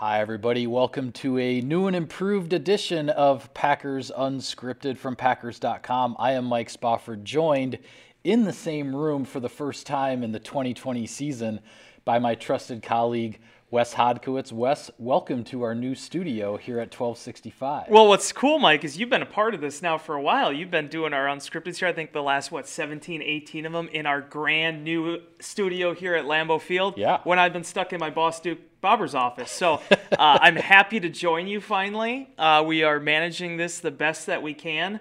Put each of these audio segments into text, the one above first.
Hi, everybody. Welcome to a new and improved edition of Packers Unscripted from Packers.com. I am Mike Spofford, joined in the same room for the first time in the 2020 season by my trusted colleague, Wes Hodkiewicz. Wes, welcome to our new studio here at 1265. Well, what's cool, Mike, is you've been a part of this now for a while. You've been doing our unscripted here, I think the last, what, 17, 18 of them in our grand new studio here at Lambeau Field. Yeah. When I've been stuck in my boss Duke Bobber's office. So uh, I'm happy to join you finally. Uh, we are managing this the best that we can,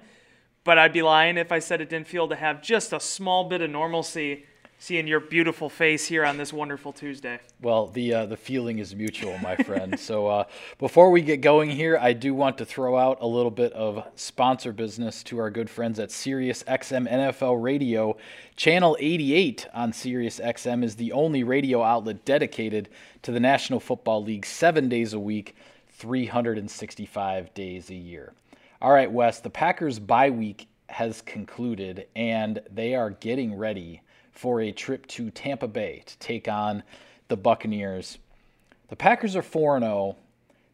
but I'd be lying if I said it didn't feel to have just a small bit of normalcy seeing your beautiful face here on this wonderful Tuesday. Well, the uh, the feeling is mutual, my friend. so uh, before we get going here, I do want to throw out a little bit of sponsor business to our good friends at Sirius XM NFL Radio. Channel 88 on Sirius XM is the only radio outlet dedicated to the National Football League seven days a week, 365 days a year. All right, Wes, the Packers' bye week has concluded, and they are getting ready for a trip to Tampa Bay to take on the Buccaneers. The Packers are 4 0.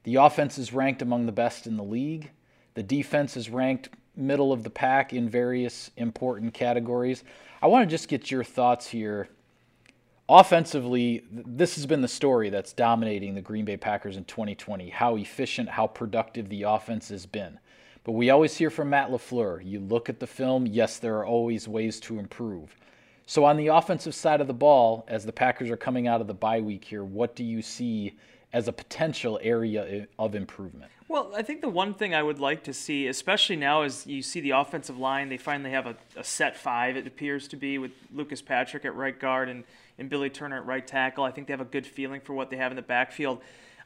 The offense is ranked among the best in the league. The defense is ranked middle of the pack in various important categories. I want to just get your thoughts here. Offensively, this has been the story that's dominating the Green Bay Packers in 2020 how efficient, how productive the offense has been. But we always hear from Matt LaFleur you look at the film, yes, there are always ways to improve. So on the offensive side of the ball, as the Packers are coming out of the bye week here, what do you see as a potential area of improvement? Well, I think the one thing I would like to see, especially now as you see the offensive line, they finally have a, a set five, it appears to be, with Lucas Patrick at right guard and, and Billy Turner at right tackle. I think they have a good feeling for what they have in the backfield.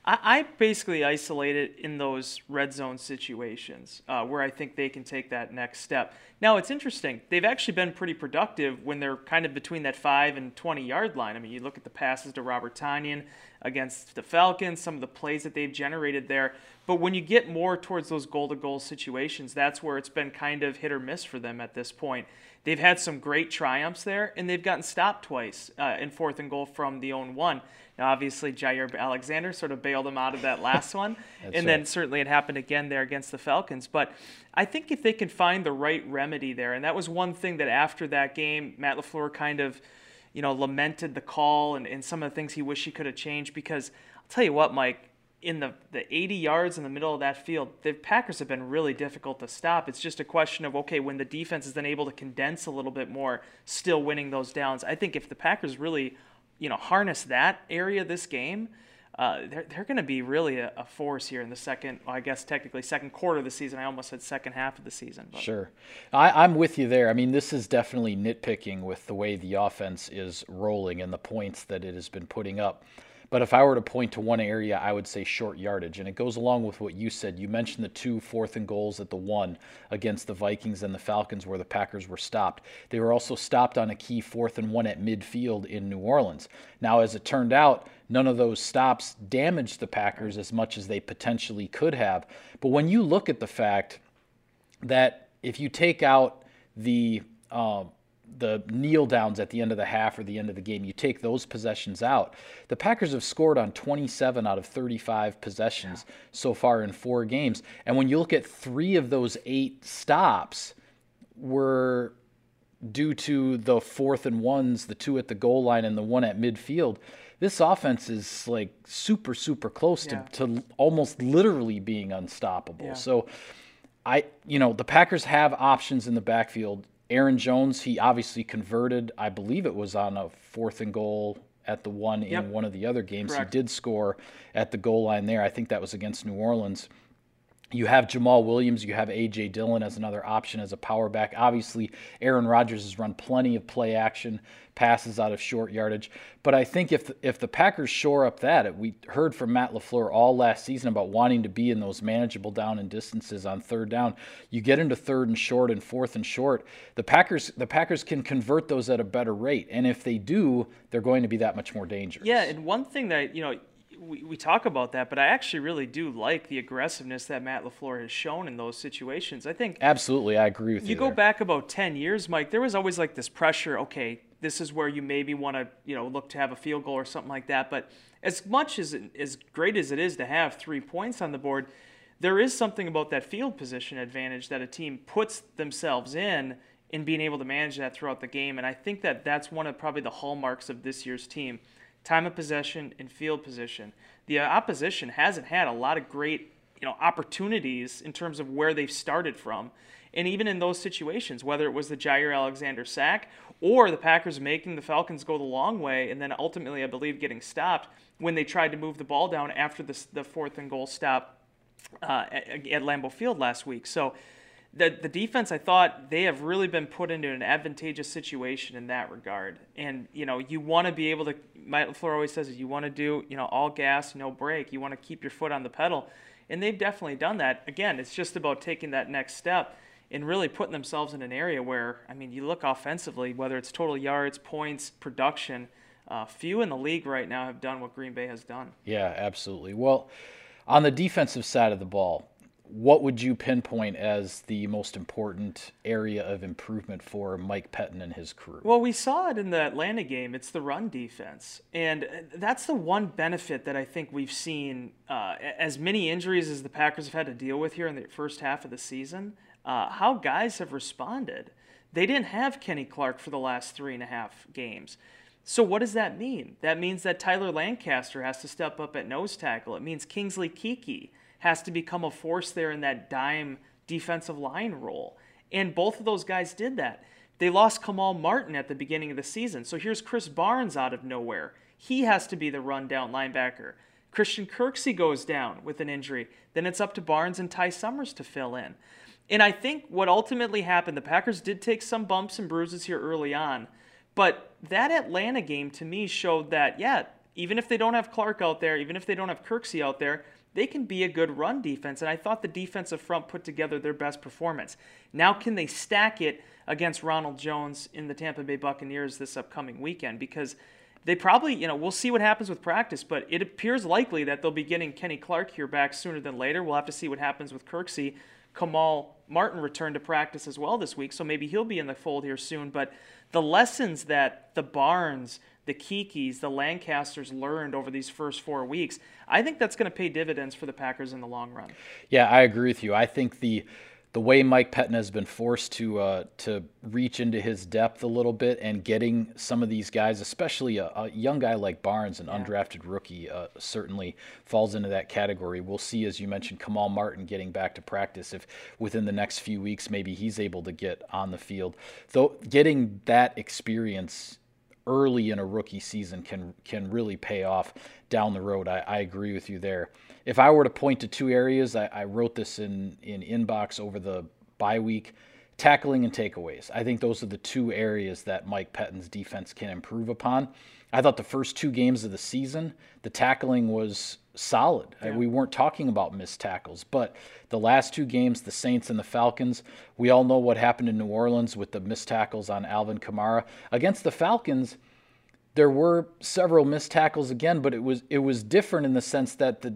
I, I basically isolate it in those red zone situations uh, where I think they can take that next step. Now, it's interesting. They've actually been pretty productive when they're kind of between that 5 and 20 yard line. I mean, you look at the passes to Robert Tonyan against the Falcons, some of the plays that they've generated there. But when you get more towards those goal to goal situations, that's where it's been kind of hit or miss for them at this point. They've had some great triumphs there, and they've gotten stopped twice uh, in fourth and goal from the own one. Now, obviously, Jaire Alexander sort of bailed them out of that last one, and right. then certainly it happened again there against the Falcons. But I think if they can find the right remedy there, and that was one thing that after that game, Matt LaFleur kind of, you know, lamented the call and, and some of the things he wished he could have changed because I'll tell you what, Mike, in the, the 80 yards in the middle of that field, the Packers have been really difficult to stop. It's just a question of, okay, when the defense is then able to condense a little bit more, still winning those downs. I think if the Packers really, you know, harness that area this game, uh, they're, they're going to be really a, a, force here in the second, well, I guess technically second quarter of the season. I almost said second half of the season. But. Sure. I, I'm with you there. I mean, this is definitely nitpicking with the way the offense is rolling and the points that it has been putting up. But if I were to point to one area, I would say short yardage. And it goes along with what you said. You mentioned the two fourth and goals at the one against the Vikings and the Falcons where the Packers were stopped. They were also stopped on a key fourth and one at midfield in New Orleans. Now, as it turned out, none of those stops damaged the Packers as much as they potentially could have. But when you look at the fact that if you take out the uh, the kneel downs at the end of the half or the end of the game, you take those possessions out. The Packers have scored on 27 out of 35 possessions yeah. so far in four games. And when you look at three of those eight stops, were due to the fourth and ones, the two at the goal line and the one at midfield. This offense is like super, super close yeah. to, to almost literally being unstoppable. Yeah. So, I, you know, the Packers have options in the backfield Aaron Jones, he obviously converted. I believe it was on a fourth and goal at the one yep. in one of the other games. Correct. He did score at the goal line there. I think that was against New Orleans. You have Jamaal Williams, you have A.J. Dillon as another option as a power back. Obviously, Aaron Rodgers has run plenty of play action passes out of short yardage. But I think if if the Packers shore up that, we heard from Matt LaFleur all last season about wanting to be in those manageable down and distances on third down. You get into third and short and fourth and short. The Packers the Packers can convert those at a better rate, and if they do, they're going to be that much more dangerous. Yeah, and one thing that you know we, we talk about that, but I actually really do like the aggressiveness that Matt LaFleur has shown in those situations. I think absolutely, I agree with you. You go there. back about ten years, Mike. There was always like this pressure. Okay, this is where you maybe want to, you know, look to have a field goal or something like that. But as much as as great as it is to have three points on the board, there is something about that field position advantage that a team puts themselves in in being able to manage that throughout the game. And I think that that's one of probably the hallmarks of this year's team time of possession and field position. The opposition hasn't had a lot of great you know opportunities in terms of where they've started from. And even in those situations, whether it was the Jaire Alexander sack or the Packers making the Falcons go the long way and then ultimately, I believe, getting stopped when they tried to move the ball down after the, the fourth and goal stop uh, at, at Lambeau Field last week. So the the defense, I thought they have really been put into an advantageous situation in that regard. And you know, you want to be able to. Matt LaFleur always says, you want to do you know all gas, no brake. You want to keep your foot on the pedal, and they've definitely done that. Again, it's just about taking that next step and really putting themselves in an area where I mean, you look offensively, whether it's total yards, points, production. Uh, few in the league right now have done what Green Bay has done. Yeah, absolutely. Well, on the defensive side of the ball, what would you pinpoint as the most important area of improvement for Mike Pettine and his crew? Well, we saw it in the Atlanta game. It's the run defense. And that's the one benefit that I think we've seen. Uh, as many injuries as the Packers have had to deal with here in the first half of the season, uh, how guys have responded. They didn't have Kenny Clark for the last three and a half games. So, what does that mean? That means that Tyler Lancaster has to step up at nose tackle. It means Kingsley Keke has to become a force there in that dime defensive line role. And both of those guys did that. They lost Kamal Martin at the beginning of the season. So here's Krys Barnes out of nowhere. He has to be the rundown linebacker. Christian Kirksey goes down with an injury. Then it's up to Barnes and Ty Summers to fill in. And I think what ultimately happened, the Packers did take some bumps and bruises here early on. But that Atlanta game to me showed that, yeah, even if they don't have Clark out there, even if they don't have Kirksey out there, they can be a good run defense. And I thought the defensive front put together their best performance. Now, can they stack it against Ronald Jones in the Tampa Bay Buccaneers this upcoming weekend? Because they probably, you know, we'll see what happens with practice, but it appears likely that they'll be getting Kenny Clark here back sooner than later. We'll have to see what happens with Kirksey. Kamal Martin returned to practice as well this week, so maybe he'll be in the fold here soon. But the lessons that the Barnes, the Kekes, the Lancasters learned over these first four weeks, I think that's going to pay dividends for the Packers in the long run. Yeah, I agree with you. I think the the way Mike Pettine has been forced to uh, to reach into his depth a little bit and getting some of these guys, especially a, a young guy like Barnes, an yeah. undrafted rookie, uh, certainly falls into that category. We'll see, as you mentioned, Kamal Martin getting back to practice if within the next few weeks maybe he's able to get on the field. Though getting that experience early in a rookie season can can really pay off down the road. I, I agree with you there. If I were to point to two areas, I, I wrote this in in inbox over the bye week tackling and takeaways. I think those are the two areas that Mike Pettine's defense can improve upon. I thought the first two games of the season, the tackling was solid. Yeah. We weren't talking about missed tackles, but the last two games, the Saints and the Falcons, we all know what happened in New Orleans with the missed tackles on Alvin Kamara. Against the Falcons, there were several missed tackles again, but it was it was different in the sense that the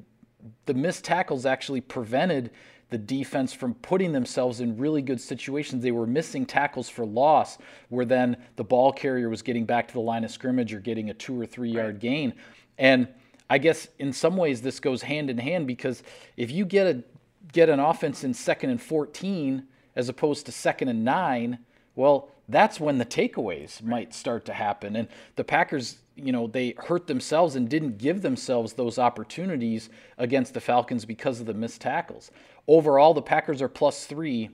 the missed tackles actually prevented the defense from putting themselves in really good situations. They were missing tackles for loss, where then the ball carrier was getting back to the line of scrimmage or getting a two or three yard right. gain. And I guess in some ways this goes hand in hand because if you get a get an offense in second and 14 as opposed to second and nine, well, that's when the takeaways might start to happen. And the Packers, you know, they hurt themselves and didn't give themselves those opportunities against the Falcons because of the missed tackles. Overall, the Packers are plus three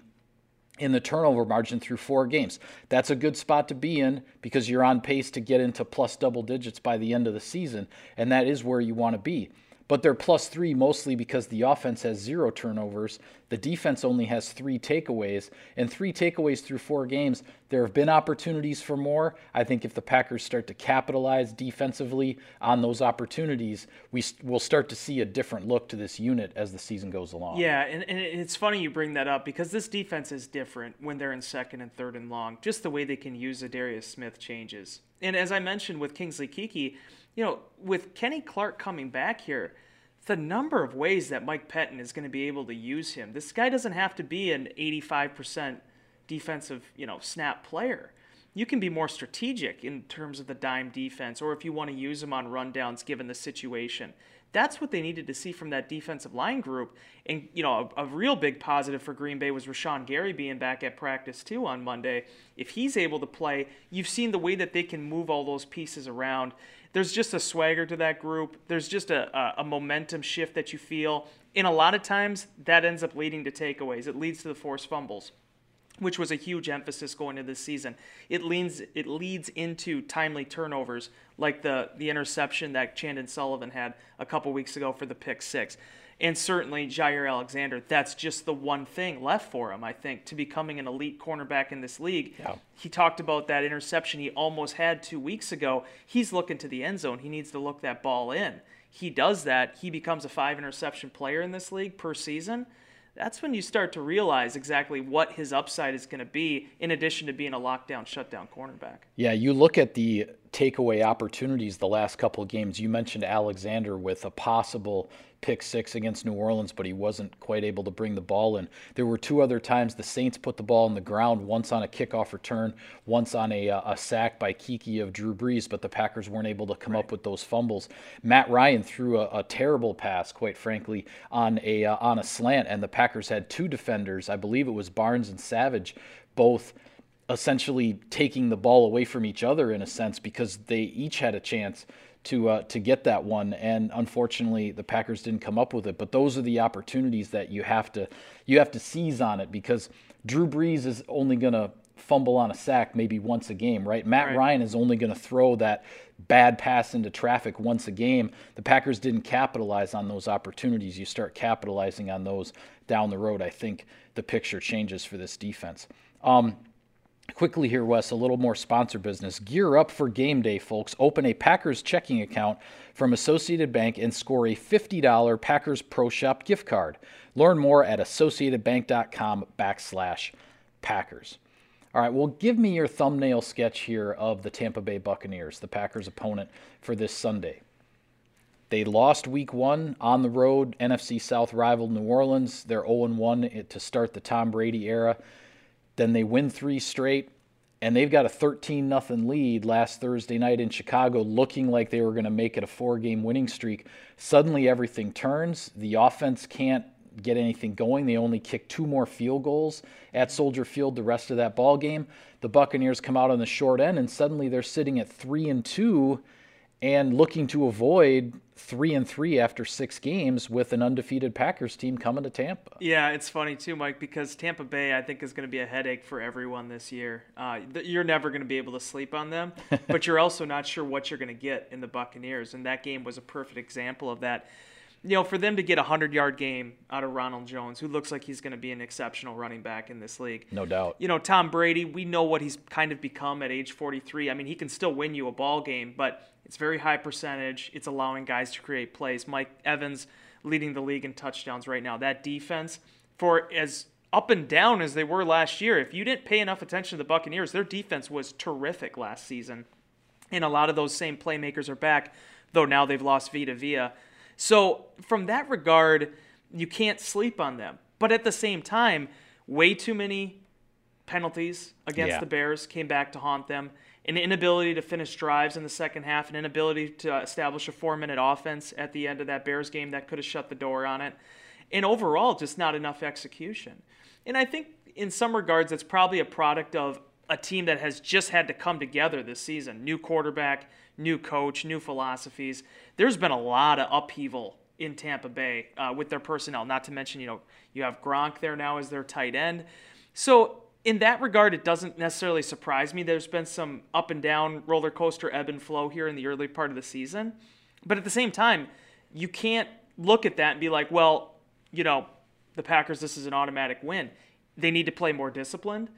in the turnover margin through four games. That's a good spot to be in because you're on pace to get into plus double digits by the end of the season, and that is where you want to be but they're plus three mostly because the offense has zero turnovers. The defense only has three takeaways, and three takeaways through four games. There have been opportunities for more. I think if the Packers start to capitalize defensively on those opportunities, we will start to see a different look to this unit as the season goes along. Yeah, and, and it's funny you bring that up because this defense is different when they're in second and third and long. Just the way they can use Za'Darius Smith changes. And as I mentioned with Kingsley Keke, you know, with Kenny Clark coming back here, the number of ways that Mike Pettine is going to be able to use him. This guy doesn't have to be an 85% defensive, you know, snap player. you can be more strategic in terms of the dime defense, or if you want to use him on rundowns given the situation. That's what they needed to see from that defensive line group. And, you know, a, a, real big positive for Green Bay was Rashan Gary being back at practice too on Monday. If he's able to play, you've seen the way that they can move all those pieces around. There's just a swagger to that group. There's just a, a, a momentum shift that you feel. And a lot of times that ends up leading to takeaways. It leads to the forced fumbles which was a huge emphasis going into this season. It leans it leads into timely turnovers, like the the interception that Chandon Sullivan had a couple weeks ago for the pick six. And certainly Jaire Alexander, that's just the one thing left for him, I think, to becoming an elite cornerback in this league. Yeah. He talked about that interception he almost had two weeks ago. He's looking to the end zone. He needs to look that ball in. He does that. He becomes a five interception player in this league per season that's when you start to realize exactly what his upside is going to be, in addition to being a lockdown, shutdown cornerback. Yeah, you look at the takeaway opportunities the last couple of games. You mentioned Alexander with a possible pick six against New Orleans, but he wasn't quite able to bring the ball in. There were two other times the Saints put the ball on the ground, once on a kickoff return, once on a, uh, a sack by Keke of Drew Brees, but the Packers weren't able to come right. up with those fumbles. Matt Ryan threw a, a terrible pass, quite frankly, on a uh, on a slant, and the Packers had two defenders. I believe it was Barnes and Savage, both essentially taking the ball away from each other in a sense because they each had a chance to uh, to get that one, and unfortunately the Packers didn't come up with it. But those are the opportunities that you have to you have to seize on it because Drew Brees is only going to fumble on a sack maybe once a game, right? Matt right. Ryan is only going to throw that bad pass into traffic once a game. The Packers didn't capitalize on those opportunities. You start capitalizing on those down the road. I think the picture changes for this defense. Um, Quickly here, Wes, a little more sponsor business. Gear up for game day, folks. Open a Packers checking account from Associated Bank and score a $50 Packers Pro Shop gift card. Learn more at associatedbank.com backslash Packers. All right, well, give me your thumbnail sketch here of the Tampa Bay Buccaneers, the Packers' opponent for this Sunday. They lost week one on the road, NFC South rival New Orleans. They're 0 1 to start the Tom Brady era. Then they win three straight, and they've got a 13 nothing lead last Thursday night in Chicago, looking like they were going to make it a four game winning streak. Suddenly everything turns. The offense can't get anything going. They only kick two more field goals at Soldier Field the rest of that ball game. The Buccaneers come out on the short end, and suddenly they're sitting at three and two and looking to avoid three and three after six games with an undefeated Packers team coming to Tampa. Yeah, it's funny too, Mike, because Tampa Bay I think is going to be a headache for everyone this year. Uh, you're never going to be able to sleep on them, but you're also not sure what you're going to get in the Buccaneers, and that game was a perfect example of that. You know, for them to get a hundred yard game out of Ronald Jones, who looks like he's going to be an exceptional running back in this league, no doubt. You know, Tom Brady, we know what he's kind of become at age 43. I mean, he can still win you a ball game, but it's very high percentage. It's allowing guys to create plays. Mike Evans leading the league in touchdowns right now. That defense, for as up and down as they were last year, if you didn't pay enough attention to the Buccaneers, their defense was terrific last season. And a lot of those same playmakers are back, though now they've lost Vita Vea. So, from that regard, you can't sleep on them. But at the same time, way too many penalties against yeah. the Bears came back to haunt them an inability to finish drives in the second half, an inability to establish a four minute offense at the end of that Bears game that could have shut the door on it. And overall, just not enough execution. And I think in some regards, it's probably a product of a team that has just had to come together this season new quarterback, new coach, new philosophies. There's been a lot of upheaval in Tampa Bay uh, with their personnel, not to mention, you know, you have Gronk there now as their tight end. So in that regard, it doesn't necessarily surprise me. There's been some up and down roller coaster ebb and flow here in the early part of the season. But at the same time, you can't look at that and be like, well, you know, the Packers, this is an automatic win. They need to play more disciplined.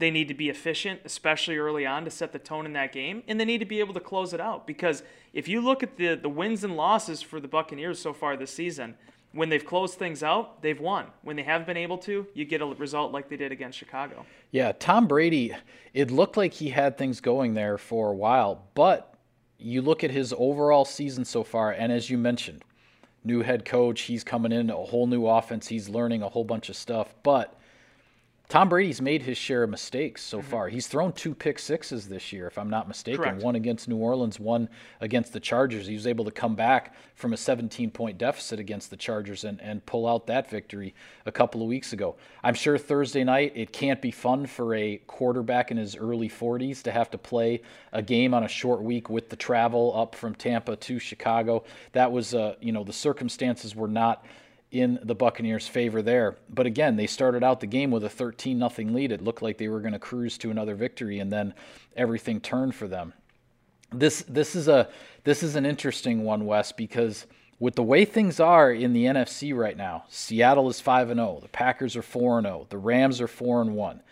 They need to be efficient, especially early on, to set the tone in that game. And they need to be able to close it out. Because if you look at the, the wins and losses for the Buccaneers so far this season, when they've closed things out, they've won. When they haven't been able to, you get a result like they did against Chicago. Yeah, Tom Brady, it looked like he had things going there for a while, but you look at his overall season so far, and as you mentioned, new head coach, he's coming in, a whole new offense, he's learning a whole bunch of stuff, but Tom Brady's made his share of mistakes so far. He's thrown two pick sixes this year, if I'm not mistaken. Correct. One against New Orleans, one against the Chargers. He was able to come back from a 17 point deficit against the Chargers and, and pull out that victory a couple of weeks ago. I'm sure Thursday night it can't be fun for a quarterback in his early 40s to have to play a game on a short week with the travel up from Tampa to Chicago. That was, uh, you know, the circumstances were not in the Buccaneers' favor there. But again, they started out the game with a 13 nothing lead. It looked like they were going to cruise to another victory and then everything turned for them. This this is a this is an interesting one, Wes, because with the way things are in the NFC right now, Seattle is 5 and 0, the Packers are 4 and 0, the Rams are 4 and 1.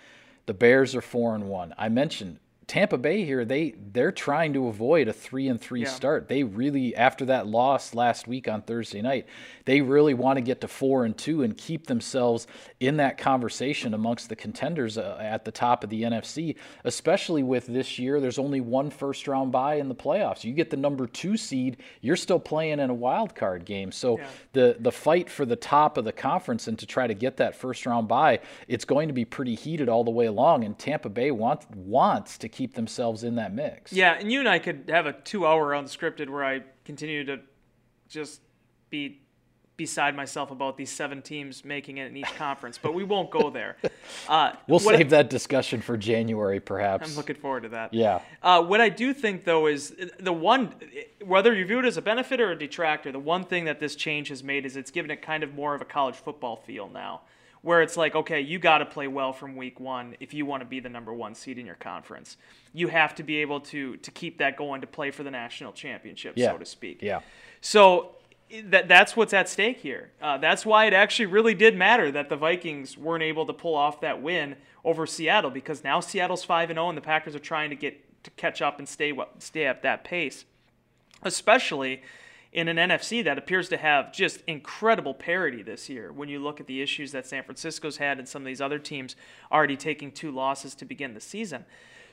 The Bears are 4 and 1. I mentioned Tampa Bay here, they they're trying to avoid a three and three Yeah. start. They really, after that loss last week on Thursday night, they really want to get to four and two and keep themselves in that conversation amongst the contenders uh, at the top of the NFC. Especially with this year, there's only one first round bye in the playoffs. You get the number two seed, you're still playing in a wild card game. So Yeah. the the fight for the top of the conference and to try to get that first round bye, it's going to be pretty heated all the way along. And Tampa Bay wants wants to keep themselves in that mix. Yeah, and you and I could have a two-hour unscripted where I continue to just be beside myself about these seven teams making it in each conference, but we won't go there. Uh, We'll what I- save that discussion for January, perhaps. I'm looking forward to that. yeah. Uh, what I do think, though, is the one, whether you view it as a benefit or a detractor, the one thing that this change has made is it's given it kind of more of a college football feel now, where it's like, okay, you got to play well from week one if you want to be the number one seed in your conference. You have to be able to to keep that going to play for the national championship, Yeah. so to speak. Yeah. So that that's what's at stake here. Uh, that's why it actually really did matter that the Vikings weren't able to pull off that win over Seattle because now Seattle's five and zero and the Packers are trying to get to catch up and stay stay at that pace, especially in an NFC that appears to have just incredible parity this year. When you look at the issues that San Francisco's had and some of these other teams already taking two losses to begin the season.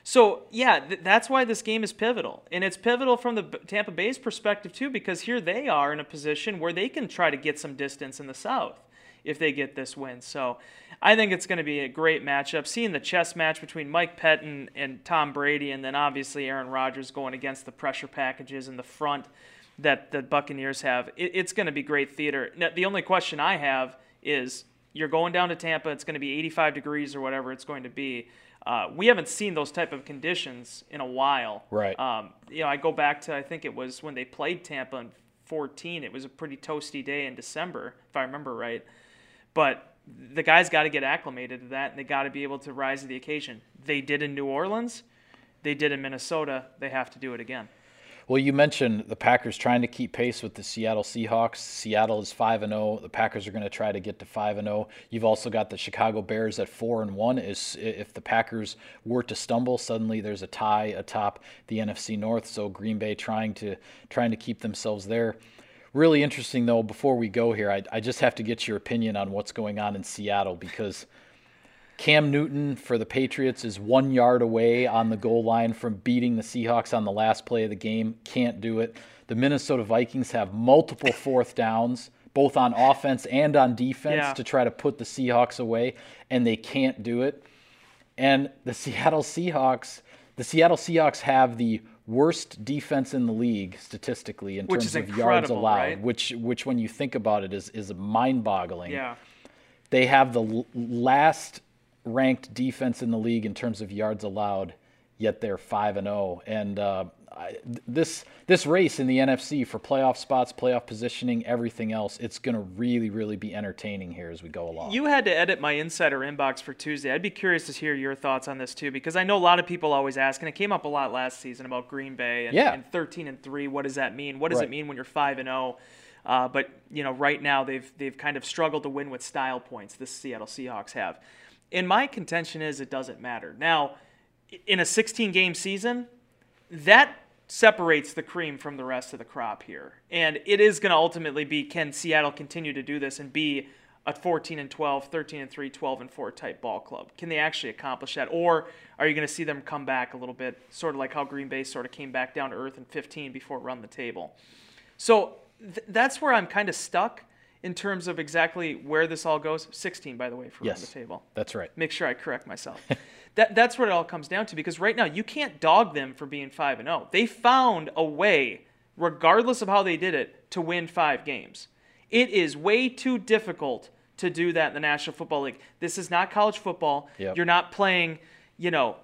So yeah, th- that's why this game is pivotal, and it's pivotal from the B- Tampa Bay's perspective too, because here they are in a position where they can try to get some distance in the South if they get this win. So I think it's going to be a great matchup. Seeing the chess match between Mike Pettine and Tom Brady, and then obviously Aaron Rodgers going against the pressure packages in the front that the Buccaneers have, it, it's going to be great theater. Now, the only question I have is you're going down to Tampa. It's going to be 85 degrees or whatever it's going to be. Uh, we haven't seen those type of conditions in a while. Right. Um, you know, I go back to I think it was when they played Tampa in 14. It was a pretty toasty day in December, if I remember right. But the guys got to get acclimated to that, and they got to be able to rise to the occasion. They did in New Orleans. They did in Minnesota. They have to do it again. Well, you mentioned the Packers trying to keep pace with the Seattle Seahawks. Seattle is 5 and 0. The Packers are going to try to get to 5 and 0. You've also got the Chicago Bears at 4 and 1. Is if the Packers were to stumble, suddenly there's a tie atop the NFC North. So Green Bay trying to trying to keep themselves there. Really interesting though. Before we go here, I, I just have to get your opinion on what's going on in Seattle because Cam Newton for the Patriots is one yard away on the goal line from beating the Seahawks on the last play of the game. Can't do it. The Minnesota Vikings have multiple fourth downs, both on offense and on defense, Yeah. to try to put the Seahawks away, and they can't do it. And the Seattle Seahawks, the Seattle Seahawks have the worst defense in the league statistically in Which terms of yards allowed, right? which which when you think about it is is mind-boggling Yeah. they have the last ranked defense in the league in terms of yards allowed, yet they're five and zero. And uh, th- this this race in the NFC for playoff spots, playoff positioning, everything else, it's going to really, really be entertaining here as we go along. You had to edit my insider inbox for Tuesday. I'd be curious to hear your thoughts on this too, because I know a lot of people always ask, and it came up a lot last season about Green Bay and, Yeah. and 13 and three. What does that mean? What does Right. it mean when you're five and zero? Uh, but you know, right now they've they've kind of struggled to win with style points. The Seattle Seahawks have. And my contention is it doesn't matter. Now, in a 16 game season, that separates the cream from the rest of the crop here. And it is going to ultimately be can Seattle continue to do this and be a 14 and 12, 13 and 3, 12 and 4 type ball club? Can they actually accomplish that? Or are you going to see them come back a little bit, sort of like how Green Bay sort of came back down to earth in 15 before it run the table? So th- that's where I'm kind of stuck. In terms of exactly where this all goes. 16, by the way, for Yes. the table. That's right. Make sure I correct myself. that that's what it all comes down to because right now you can't dog them for being five and zero. They found a way, regardless of how they did it, to win five games. It is way too difficult to do that in the National Football League. This is not college football. Yep. You're not playing, you know,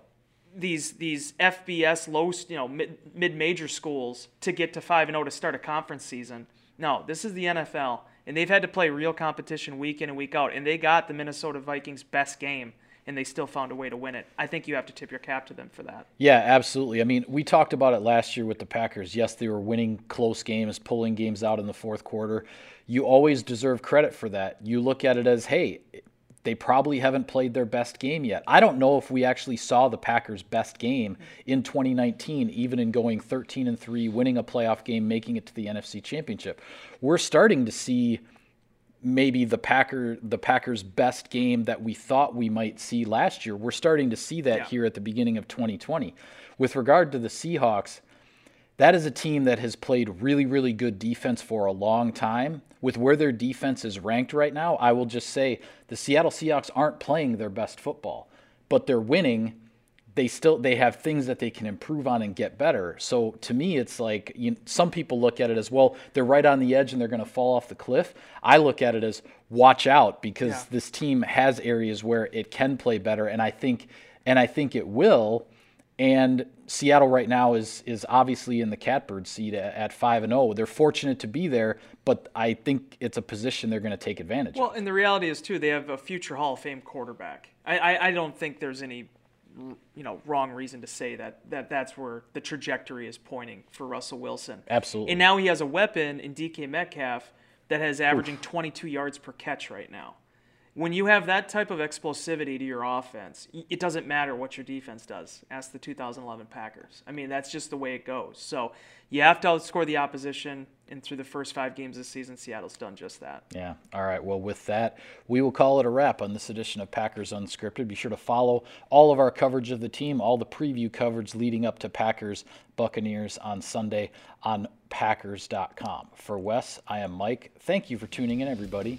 these these FBS low, you know, mid major schools to get to five and zero to start a conference season. No, this is the NFL, and they've had to play real competition week in and week out, and they got the Minnesota Vikings' best game, and they still found a way to win it. I think you have to tip your cap to them for that. Yeah, absolutely. I mean, we talked about it last year with the Packers. Yes, they were winning close games, pulling games out in the fourth quarter. You always deserve credit for that. You look at it as, hey, they probably haven't played their best game yet. I don't know if we actually saw the Packers' best game in 2019, even in going 13 and 3, winning a playoff game, making it to the NFC Championship. We're starting to see maybe the Packer the Packers best game that we thought we might see last year. We're starting to see that Yeah. here at the beginning of 2020. With regard to the Seahawks, that is a team that has played really really good defense for a long time. With where their defense is ranked right now, I will just say the Seattle Seahawks aren't playing their best football, but they're winning they still they have things that they can improve on and get better. So to me, it's like you, some people look at it as well. They're right on the edge and they're going to fall off the cliff. I look at it as watch out because Yeah. this team has areas where it can play better, and I think and I think it will. And Seattle right now is is obviously in the catbird seat at, five and zero. They're fortunate to be there, but I think it's a position they're going to take advantage. Of. Well, of. and the reality is too, they have a future Hall of Fame quarterback. I, I, I don't think there's any, you know, wrong reason to say that, that that's where the trajectory is pointing for Russell Wilson. Absolutely. And now he has a weapon in DK Metcalf that has averaging 22 yards per catch right now. When you have that type of explosivity to your offense, it doesn't matter what your defense does. Ask the 2011 Packers. I mean, that's just the way it goes. So you have to outscore the opposition, and through the first five games this season, Seattle's done just that. Yeah. All right. Well, with that, we will call it a wrap on this edition of Packers Unscripted. Be sure to follow all of our coverage of the team, all the preview coverage leading up to Packers Buccaneers on Sunday on Packers.com. For Wes, I am Mike. Thank you for tuning in, everybody.